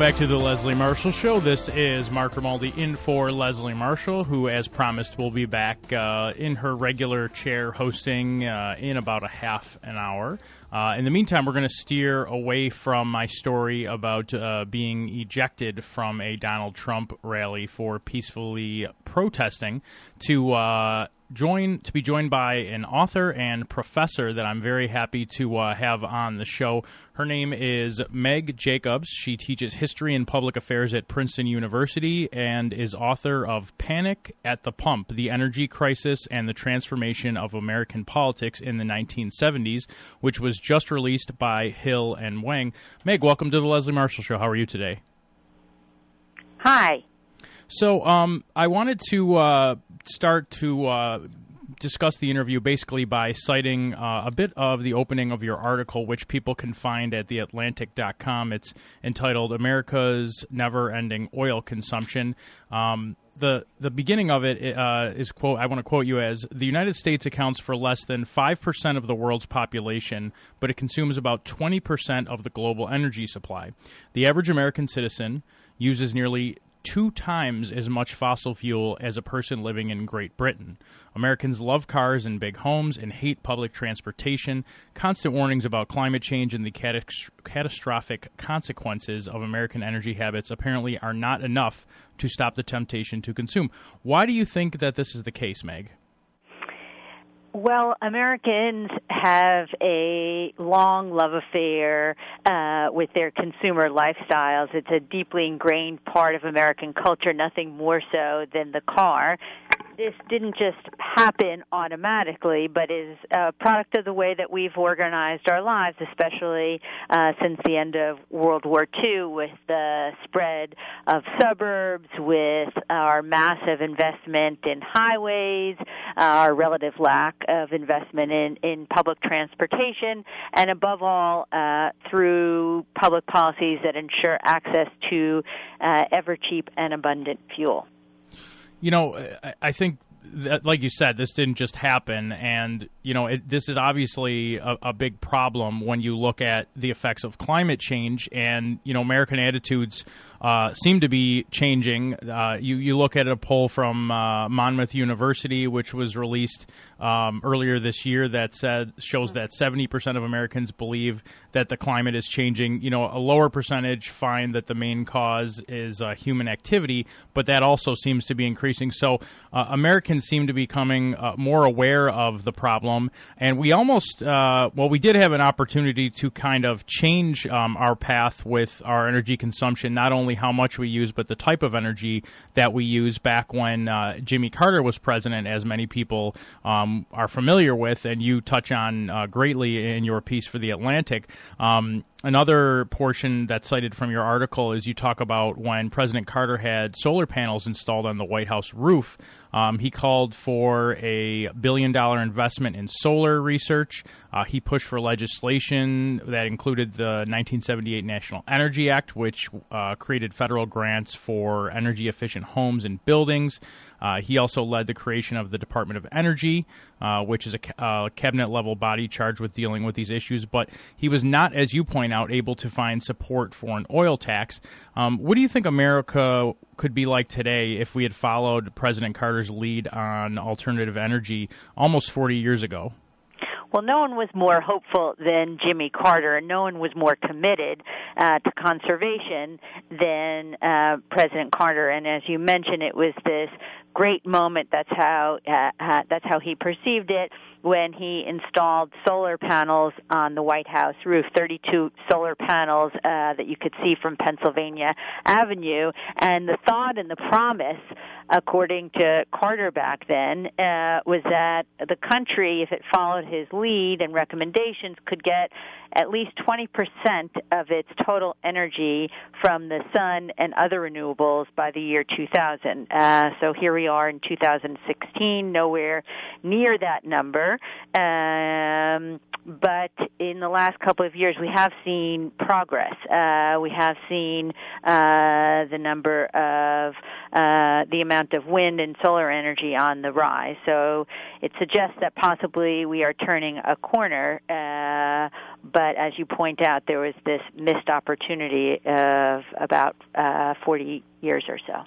Back to the Leslie Marshall Show. This is Mark Grimaldi in for Leslie Marshall, who, as promised, will be back uh, in her regular chair hosting uh, in about a half an hour. Uh, in the meantime, we're going to steer away from my story about uh, being ejected from a Donald Trump rally for peacefully protesting to uh, join to be joined by an author and professor that I'm very happy to uh, have on the show. Her name is Meg Jacobs. She teaches history and public affairs at Princeton University and is author of Panic at the Pump: The Energy Crisis and the Transformation of American Politics in the 1970s, which was just released by Hill and Wang. Meg, welcome to the Leslie Marshall Show. How are you today? Hi. So, um, I wanted to uh, start to uh, discuss the interview basically by citing uh, a bit of the opening of your article, which people can find at theatlantic.com. It's entitled America's Never Ending Oil Consumption. Um, the the beginning of it uh, is quote I want to quote you as the United States accounts for less than five percent of the world's population, but it consumes about twenty percent of the global energy supply. The average American citizen uses nearly two times as much fossil fuel as a person living in Great Britain. Americans love cars and big homes and hate public transportation. Constant warnings about climate change and the catastrophic consequences of American energy habits apparently are not enough to stop the temptation to consume. Why do you think that this is the case, Meg? Well, Americans have a long love affair uh, with their consumer lifestyles. It's a deeply ingrained part of American culture, nothing more so than the car this didn't just happen automatically, but is a product of the way that we've organized our lives, especially uh, since the end of World War II, with the spread of suburbs, with our massive investment in highways, our relative lack of investment in, in public transportation, and above all, uh, through public policies that ensure access to uh, ever cheap and abundant fuel. You know, I I think that, like you said, this didn't just happen, and you know, it, this is obviously a, a, big problem when you look at the effects of climate change, and you know, American attitudes uh, seem to be changing. Uh, you you look at a poll from uh, Monmouth University, which was released um, earlier this year, that said shows that seventy percent of Americans believe that the climate is changing. You know, a lower percentage find that the main cause is uh, human activity, but that also seems to be increasing. So uh, Americans seem to be becoming uh, more aware of the problem, and we almost well, we did have an opportunity to kind of change um, our path with our energy consumption, not only only how much we use, but the type of energy that we use back when uh, Jimmy Carter was president, as many people um, are familiar with, and you touch on uh, greatly in your piece for The Atlantic. Um, another portion that's cited from your article is you talk about when President Carter had solar panels installed on the White House roof. Um, he called for a billion dollar investment in solar research. Uh, he pushed for legislation that included the 1978 National Energy Act, which uh, created federal grants for energy efficient homes and buildings. Uh, he also led the creation of the Department of Energy, uh, which is a uh, cabinet level body charged with dealing with these issues. But he was not, as you point out, able to find support for an oil tax. Um, what do you think America could be like today if we had followed President Carter's lead on alternative energy almost 40 years ago? Well, no one was more hopeful than Jimmy Carter, and no one was more committed uh, to conservation than uh, President Carter. And as you mentioned, it was this great moment. That's how uh, that's how he perceived it when he installed solar panels on the White House roof. 32 solar panels uh, that you could see from Pennsylvania Avenue, and the thought and the promise, according to Carter back then, uh, was that the country, if it followed his lead and recommendations, could get at least 20% of its total energy from the sun and other renewables by the year 2000. Uh, so here we are in 2016, nowhere near that number. Um, but in the last couple of years, we have seen progress. Uh, we have seen uh, the number of uh, the amount of wind and solar energy on the rise. So it suggests that possibly we are turning a corner. Uh, but as you point out, there was this missed opportunity of about uh, 40 years or so.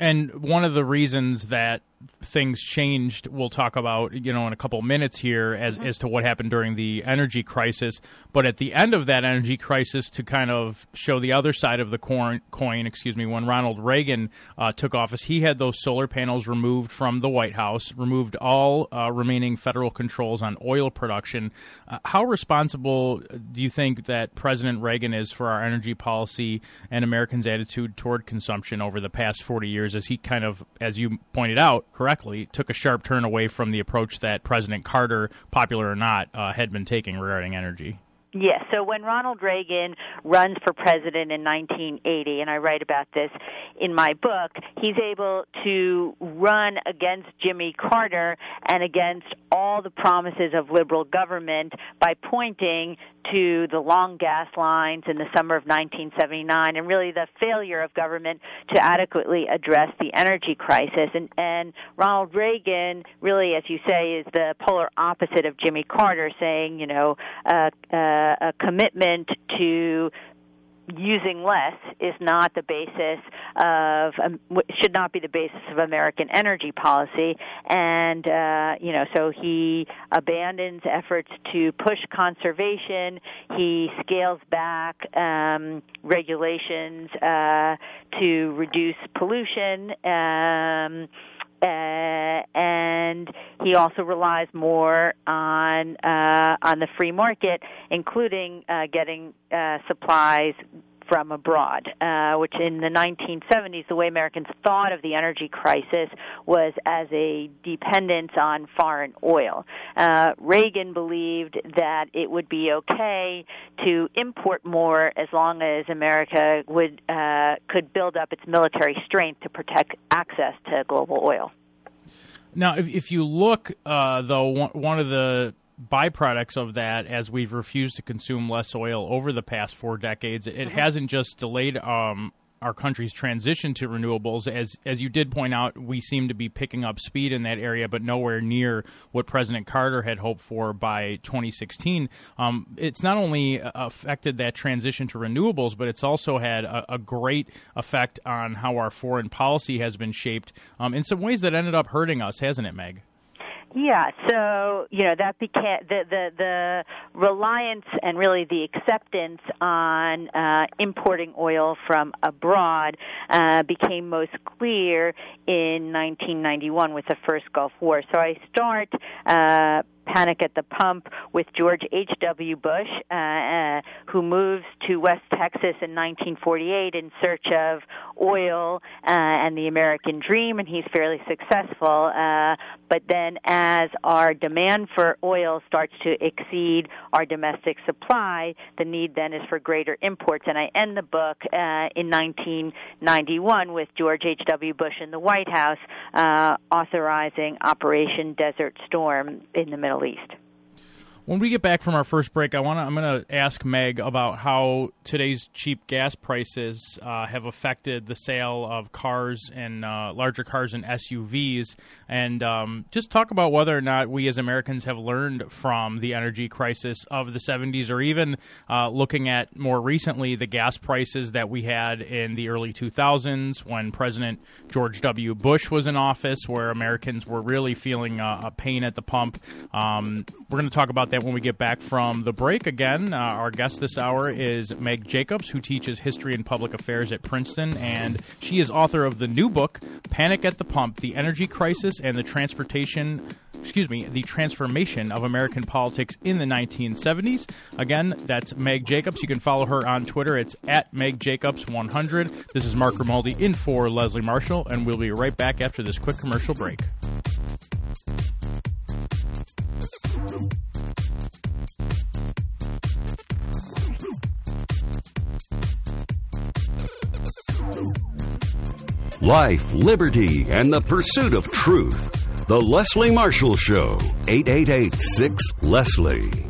And one of the reasons that things changed we'll talk about you know in a couple minutes here as mm-hmm. as to what happened during the energy crisis but at the end of that energy crisis to kind of show the other side of the coin, coin excuse me when Ronald Reagan uh, took office he had those solar panels removed from the White House removed all uh, remaining federal controls on oil production uh, how responsible do you think that President Reagan is for our energy policy and Americans attitude toward consumption over the past 40 years as he kind of as you pointed out correctly, took a sharp turn away from the approach that President Carter, popular or not, uh, had been taking regarding energy. Yes. So when Ronald Reagan runs for president in 1980, and I write about this in my book, he's able to run against Jimmy Carter and against all the promises of liberal government by pointing to the long gas lines in the summer of 1979 and really the failure of government to adequately address the energy crisis. And, and Ronald Reagan, really, as you say, is the polar opposite of Jimmy Carter, saying, you know, uh, uh, a commitment to using less is not the basis of um, should not be the basis of American energy policy. And uh, you know so he abandons efforts to push conservation. He scales back um, regulations uh, to reduce pollution um, uh, and he also relies more on uh, on the free market, including uh, getting uh, supplies from abroad, uh, which in the 1970s, the way Americans thought of the energy crisis was as a dependence on foreign oil. Uh, Reagan believed that it would be okay to import more as long as America would uh, could build up its military strength to protect access to global oil. Now, if, if you look, uh, though, one of the byproducts of that, as we've refused to consume less oil over the past four decades, it mm-hmm. hasn't just delayed um, our country's transition to renewables. As as you did point out, we seem to be picking up speed in that area, but nowhere near what President Carter had hoped for by 2016. Um, it's not only affected that transition to renewables, but it's also had a, a great effect on how our foreign policy has been shaped um, in some ways that ended up hurting us, hasn't it, Meg? Yeah, so you know that became the the the reliance and really the acceptance on uh, importing oil from abroad uh, became most clear in 1991 with the first Gulf War. So I start. Uh, Panic at the Pump with George H.W. Bush, uh, uh, who moves to West Texas in 1948 in search of oil uh, and the American dream, and he's fairly successful. Uh, but then, as our demand for oil starts to exceed our domestic supply, the need then is for greater imports. And I end the book in 1991 with George H.W. Bush in the White House authorizing Operation Desert Storm in the Middle Middle East. When we get back from our first break, I want to. I'm going to ask Meg about how today's cheap gas prices uh, have affected the sale of cars and uh, larger cars and SUVs, and um, just talk about whether or not we as Americans have learned from the energy crisis of the 70s, or even uh, looking at more recently the gas prices that we had in the early 2000s when President George W. Bush was in office, where Americans were really feeling a pain at the pump. Um, we're going to talk about that when we get back from the break. Again, uh, our guest this hour is Meg Jacobs, who teaches history and public affairs at Princeton, and she is author of the new book, Panic at the Pump The Energy Crisis and the Transportation excuse me, the transformation of American politics in the 1970s. Again, that's Meg Jacobs. You can follow her on Twitter. It's at Meg Jacobs100. This is Mark Grimaldi in for Leslie Marshall, and we'll be right back after this quick commercial break. Life, liberty, and the pursuit of truth. The Leslie Marshall Show, 888 6 Leslie.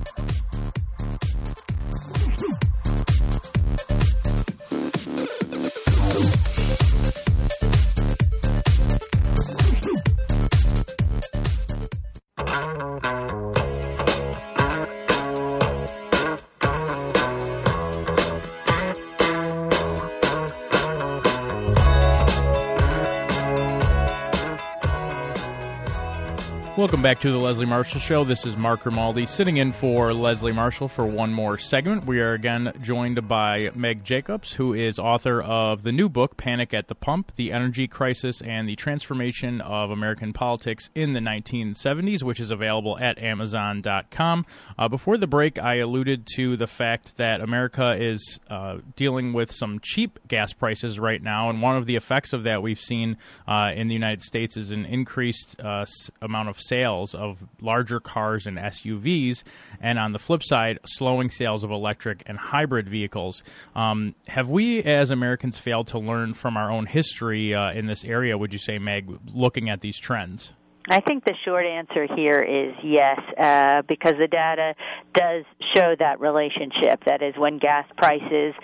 Welcome back to the Leslie Marshall Show. This is Mark Grimaldi sitting in for Leslie Marshall for one more segment. We are again joined by Meg Jacobs, who is author of the new book, Panic at the Pump The Energy Crisis and the Transformation of American Politics in the 1970s, which is available at Amazon.com. Uh, before the break, I alluded to the fact that America is uh, dealing with some cheap gas prices right now, and one of the effects of that we've seen uh, in the United States is an increased uh, amount of sales of larger cars and SUVs, and on the flip side, slowing sales of electric and hybrid vehicles. Um, have we, as Americans, failed to learn from our own history uh, in this area, would you say, Meg, looking at these trends? I think the short answer here is yes, uh, because the data does show that relationship. That is, when gas prices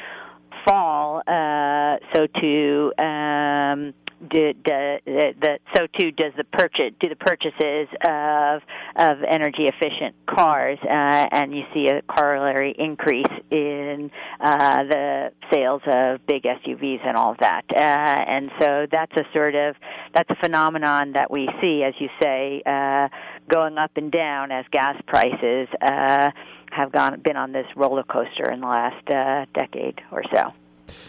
fall, uh, so too. Um, do, do, the, so too does the purchase do the purchases of of energy efficient cars, uh, and you see a corollary increase in uh, the sales of big SUVs and all of that. Uh, and so that's a sort of that's a phenomenon that we see, as you say, uh, going up and down as gas prices uh, have gone been on this roller coaster in the last uh, decade or so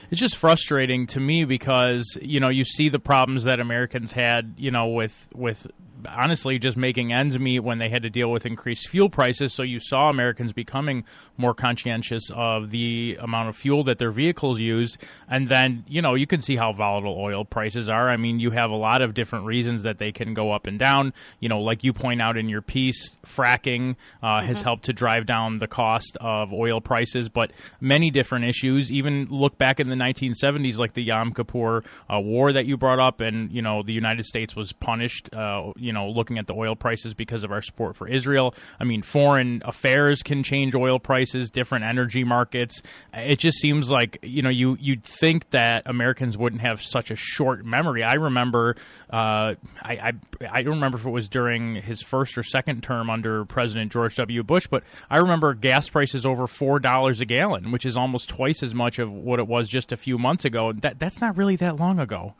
it's just frustrating to me because you know you see the problems that Americans had you know with with honestly just making ends meet when they had to deal with increased fuel prices. So you saw Americans becoming more conscientious of the amount of fuel that their vehicles use. And then, you know, you can see how volatile oil prices are. I mean, you have a lot of different reasons that they can go up and down. You know, like you point out in your piece, fracking uh, mm-hmm. has helped to drive down the cost of oil prices, but many different issues. Even look back in the 1970s, like the Yom Kippur uh, War that you brought up, and, you know, the United States was punished. Uh, you know, looking at the oil prices because of our support for Israel. I mean, foreign affairs can change oil prices, different energy markets. It just seems like you know you you'd think that Americans wouldn't have such a short memory. I remember, uh, I, I I don't remember if it was during his first or second term under President George W. Bush, but I remember gas prices over four dollars a gallon, which is almost twice as much of what it was just a few months ago. That that's not really that long ago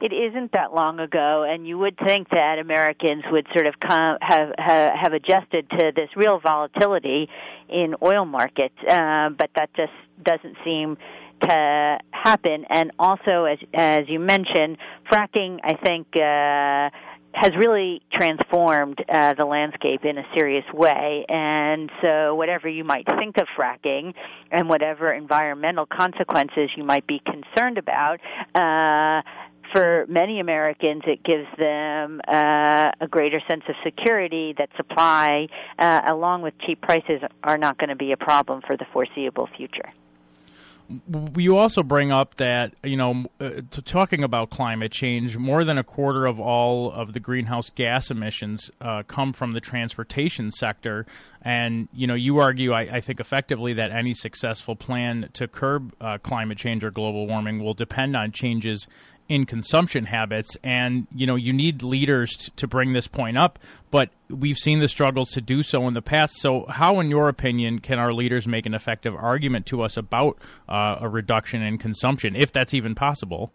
it isn't that long ago, and you would think that Americans would sort of come, have, have have adjusted to this real volatility in oil markets, uh, but that just doesn't seem to happen. And also, as as you mentioned, fracking, I think. Uh, has really transformed uh, the landscape in a serious way. And so, whatever you might think of fracking and whatever environmental consequences you might be concerned about, uh, for many Americans, it gives them uh, a greater sense of security that supply, uh, along with cheap prices, are not going to be a problem for the foreseeable future. You also bring up that you know uh, talking about climate change more than a quarter of all of the greenhouse gas emissions uh, come from the transportation sector. And you know you argue I, I, think effectively that any successful plan to curb uh, climate change or global warming will depend on changes in consumption habits and you know you need leaders t- to bring this point up but we've seen the struggles to do so in the past so how in your opinion can our leaders make an effective argument to us about uh, a reduction in consumption if that's even possible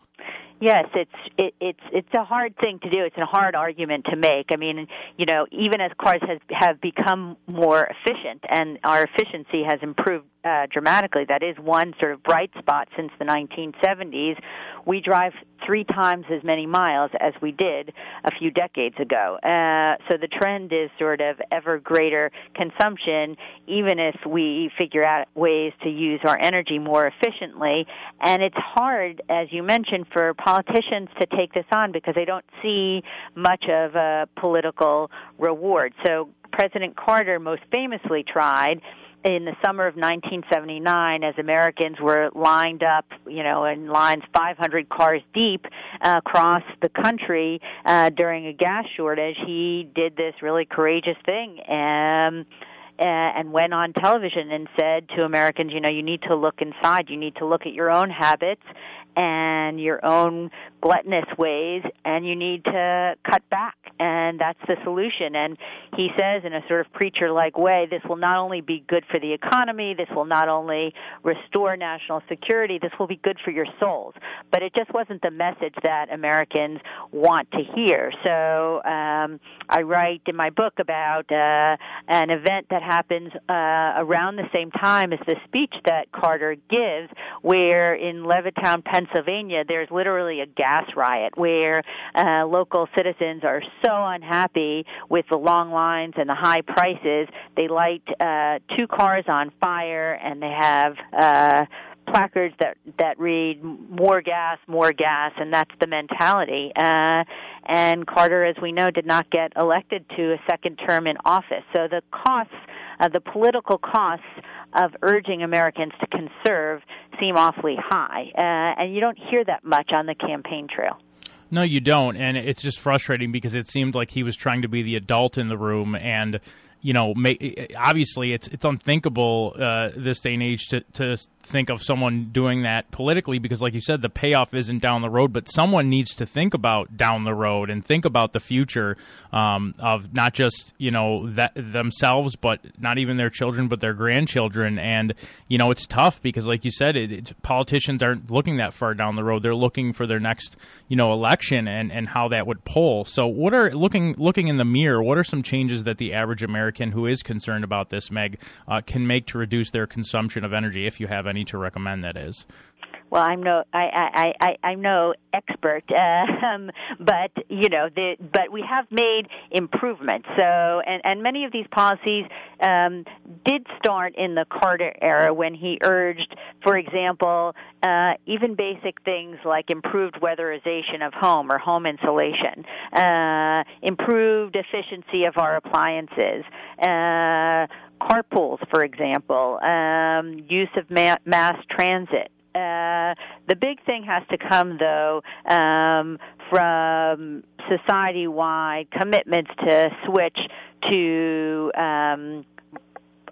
Yes, it's it, it's it's a hard thing to do. It's a hard argument to make. I mean, you know, even as cars has have become more efficient and our efficiency has improved uh, dramatically. That is one sort of bright spot since the 1970s. We drive three times as many miles as we did a few decades ago. Uh, so the trend is sort of ever greater consumption, even if we figure out ways to use our energy more efficiently. And it's hard, as you mentioned, for politicians to take this on because they don't see much of a political reward. So President Carter most famously tried in the summer of 1979 as Americans were lined up, you know, in lines 500 cars deep uh, across the country uh, during a gas shortage, he did this really courageous thing. And, and went on television and said to Americans, you know, you need to look inside. You need to look at your own habits and your own gluttonous ways, and you need to cut back. And that's the solution. And he says in a sort of preacher-like way, this will not only be good for the economy, this will not only restore national security, this will be good for your souls. But it just wasn't the message that Americans want to hear. So um, I write in my book about uh, an event that happens uh, around the same time as the speech that Carter gives, where in Levittown, Pennsylvania, there's literally a gas riot where uh, local citizens are so unhappy with the long lines and the high prices, they light uh, two cars on fire and they have uh, placards that that read "more gas, more gas," and that's the mentality. Uh, and Carter, as we know, did not get elected to a second term in office. So the costs, uh, the political costs of urging Americans to conserve, seem awfully high, uh, and you don't hear that much on the campaign trail. No, you don't, and it's just frustrating because it seemed like he was trying to be the adult in the room and you know, obviously it's it's unthinkable uh, this day and age to, to think of someone doing that politically because, like you said, the payoff isn't down the road, but someone needs to think about down the road and think about the future um, of not just you know that themselves, but not even their children, but their grandchildren. And you know, it's tough because, like you said, it, politicians aren't looking that far down the road; they're looking for their next you know election and and how that would pull. So, what are looking looking in the mirror? What are some changes that the average American who is concerned about this, Meg, uh, can make to reduce their consumption of energy, if you have any to recommend, that is? well i'm no i i i i'm no expert um but you know the but we have made improvements so and and many of these policies um did start in the carter era when he urged for example uh even basic things like improved weatherization of home or home insulation uh improved efficiency of our appliances uh carpools for example um use of ma- mass transit uh, the big thing has to come, though, um, from society-wide commitments to switch to um,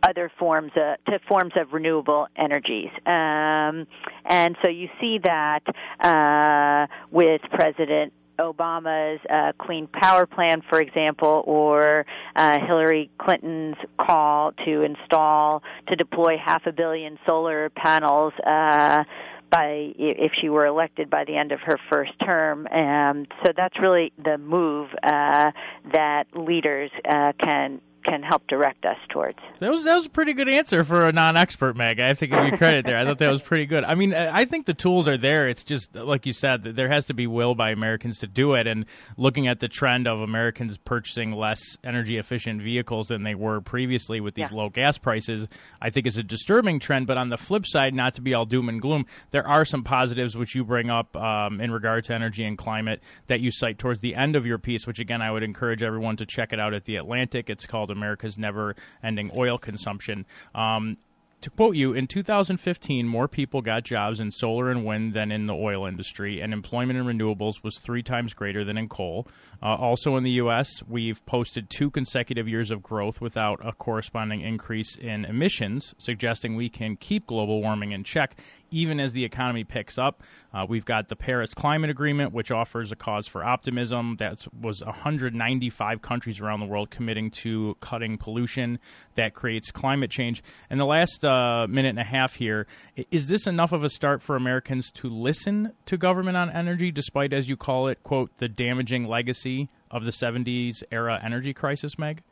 other forms of, to forms of renewable energies. Um, and so you see that uh, with President Obama's uh, Clean Power Plan, for example, or uh, Hillary Clinton's call to install to deploy half a billion solar panels. Uh, by if she were elected by the end of her first term, and so that's really the move uh, that leaders uh, can can help direct us towards. That was that was a pretty good answer for a non-expert, Meg. I have to give you credit there. I thought that was pretty good. I mean, I think the tools are there. It's just like you said, there has to be will by Americans to do it. And looking at the trend of Americans purchasing less energy efficient vehicles than they were previously with these yeah. low gas prices, I think is a disturbing trend. But on the flip side, not to be all doom and gloom, there are some positives which you bring up um, in regard to energy and climate that you cite towards the end of your piece. Which again, I would encourage everyone to check it out at the Atlantic. It's called America's Never Ending Oil Consumption. Um, to quote you, in 2015, more people got jobs in solar and wind than in the oil industry, and employment in renewables was three times greater than in coal. Uh, also in the U.S., we've posted two consecutive years of growth without a corresponding increase in emissions, suggesting we can keep global warming in check even as the economy picks up. Uh, we've got the Paris Climate Agreement, which offers a cause for optimism. That was 195 countries around the world committing to cutting pollution that creates climate change. And the last uh, minute and a half here is this enough of a start for Americans to listen to government on energy, despite, as you call it, quote, the damaging legacy of the 70s era energy crisis, Meg?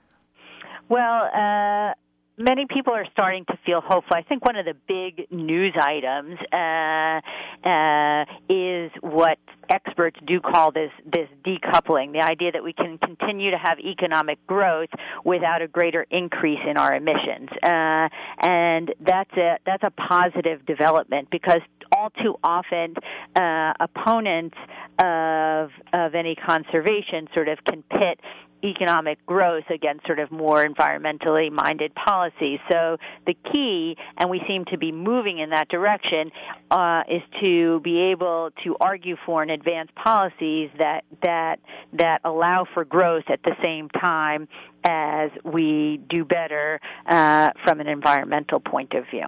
Well, uh, many people are starting to feel hopeful. I think one of the big news items uh, uh, is what experts do call this this decoupling, the idea that we can continue to have economic growth without a greater increase in our emissions, uh, and that's a that's a positive development because all too often uh, opponents of of any conservation sort of can pit economic growth against sort of more environmentally minded policies. So the key, and we seem to be moving in that direction, uh, is to be able to argue for and advance policies that that that allow for growth at the same time as we do better uh, from an environmental point of view.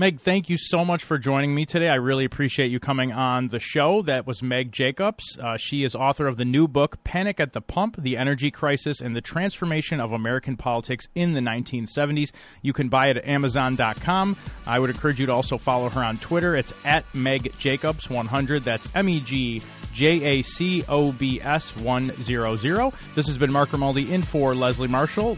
Meg, thank you so much for joining me today. I really appreciate you coming on the show. That was Meg Jacobs. Uh, she is author of the new book, Panic at the Pump The Energy Crisis and the Transformation of American Politics in the 1970s. You can buy it at Amazon.com. I would encourage you to also follow her on Twitter. It's at Meg Jacobs 100. That's M E G J A C O B S 100. This has been Mark Grimaldi in for Leslie Marshall.